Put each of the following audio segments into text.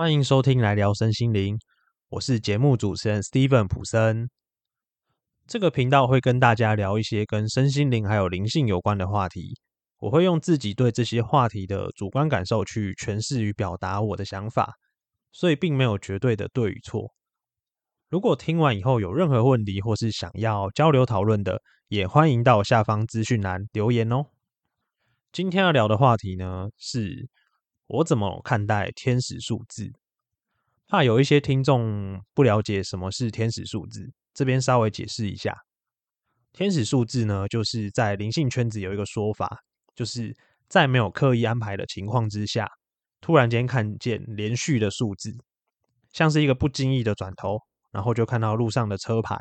欢迎收听来聊身心灵，我是节目主持人 Steven 普森。这个频道会跟大家聊一些跟身心灵还有灵性有关的话题，我会用自己对这些话题的主观感受去诠释与表达我的想法，所以并没有绝对的对与错。如果听完以后有任何问题或是想要交流讨论的，也欢迎到下方资讯栏留言哦。今天要聊的话题呢是。我怎么看待天使数字？怕有一些听众不了解什么是天使数字，这边稍微解释一下。天使数字呢，就是在灵性圈子有一个说法，就是在没有刻意安排的情况之下，突然间看见连续的数字，像是一个不经意的转头，然后就看到路上的车牌，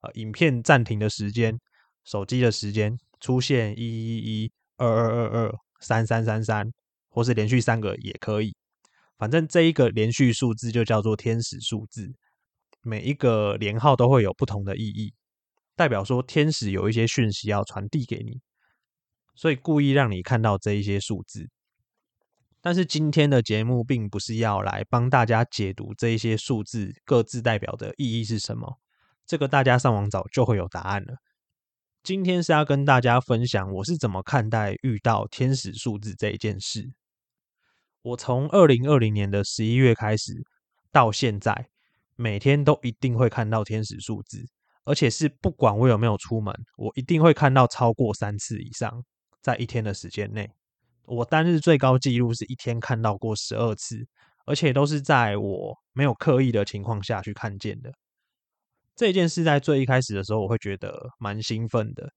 呃，影片暂停的时间，手机的时间出现一一一二二二二三三三三。或是连续三个也可以，反正这一个连续数字就叫做天使数字。每一个连号都会有不同的意义，代表说天使有一些讯息要传递给你，所以故意让你看到这一些数字。但是今天的节目并不是要来帮大家解读这一些数字各自代表的意义是什么，这个大家上网找就会有答案了。今天是要跟大家分享我是怎么看待遇到天使数字这一件事。我从二零二零年的十一月开始到现在，每天都一定会看到天使数字，而且是不管我有没有出门，我一定会看到超过三次以上，在一天的时间内，我单日最高纪录是一天看到过十二次，而且都是在我没有刻意的情况下去看见的。这件事在最一开始的时候，我会觉得蛮兴奋的。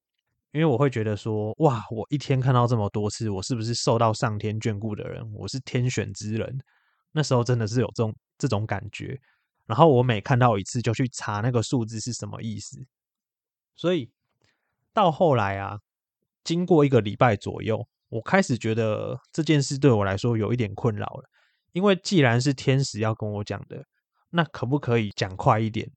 因为我会觉得说，哇，我一天看到这么多次，我是不是受到上天眷顾的人？我是天选之人。那时候真的是有这种这种感觉。然后我每看到一次，就去查那个数字是什么意思。所以到后来啊，经过一个礼拜左右，我开始觉得这件事对我来说有一点困扰了。因为既然是天使要跟我讲的，那可不可以讲快一点？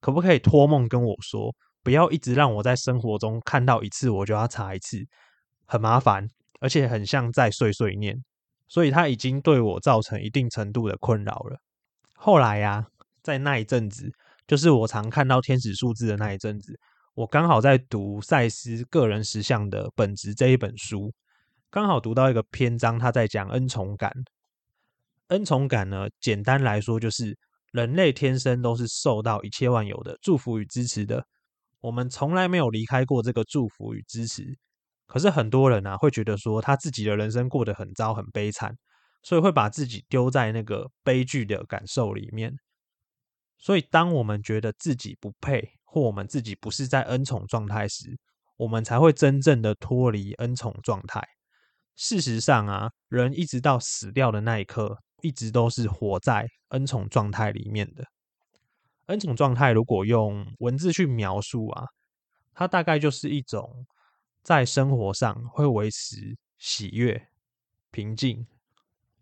可不可以托梦跟我说？不要一直让我在生活中看到一次我就要查一次，很麻烦，而且很像在碎碎念，所以他已经对我造成一定程度的困扰了。后来呀，在那一阵子，就是我常看到天使数字的那一阵子，我刚好在读赛斯个人实相的本质这一本书，刚好读到一个篇章，他在讲恩宠感。恩宠感呢，简单来说就是人类天生都是受到一切万有的祝福与支持的。我们从来没有离开过这个祝福与支持，可是很多人啊会觉得说他自己的人生过得很糟很悲惨，所以会把自己丢在那个悲剧的感受里面。所以当我们觉得自己不配，或我们自己不是在恩宠状态时，我们才会真正的脱离恩宠状态。事实上啊，人一直到死掉的那一刻，一直都是活在恩宠状态里面的。恩宠状态，如果用文字去描述啊，它大概就是一种在生活上会维持喜悦、平静、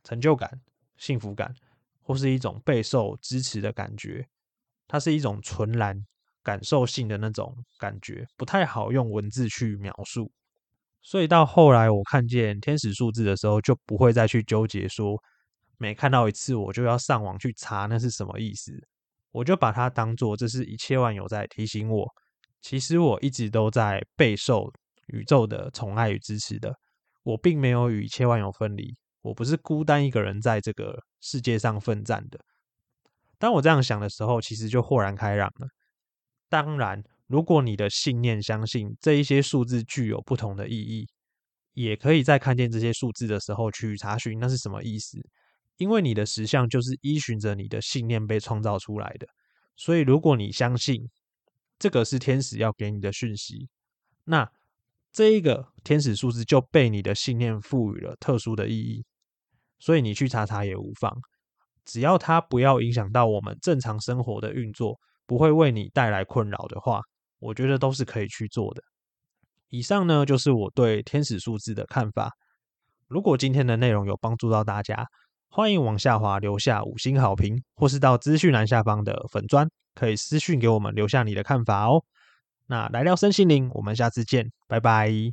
成就感、幸福感，或是一种备受支持的感觉。它是一种纯然感受性的那种感觉，不太好用文字去描述。所以到后来，我看见天使数字的时候，就不会再去纠结说，每看到一次，我就要上网去查那是什么意思。我就把它当做这是一切万有在提醒我，其实我一直都在备受宇宙的宠爱与支持的，我并没有与一切万有分离，我不是孤单一个人在这个世界上奋战的。当我这样想的时候，其实就豁然开朗了。当然，如果你的信念相信这一些数字具有不同的意义，也可以在看见这些数字的时候去查询那是什么意思。因为你的实相就是依循着你的信念被创造出来的，所以如果你相信这个是天使要给你的讯息，那这一个天使数字就被你的信念赋予了特殊的意义，所以你去查查也无妨，只要它不要影响到我们正常生活的运作，不会为你带来困扰的话，我觉得都是可以去做的。以上呢就是我对天使数字的看法。如果今天的内容有帮助到大家，欢迎往下滑留下五星好评，或是到资讯栏下方的粉砖，可以私讯给我们留下你的看法哦。那来聊身心灵，我们下次见，拜拜。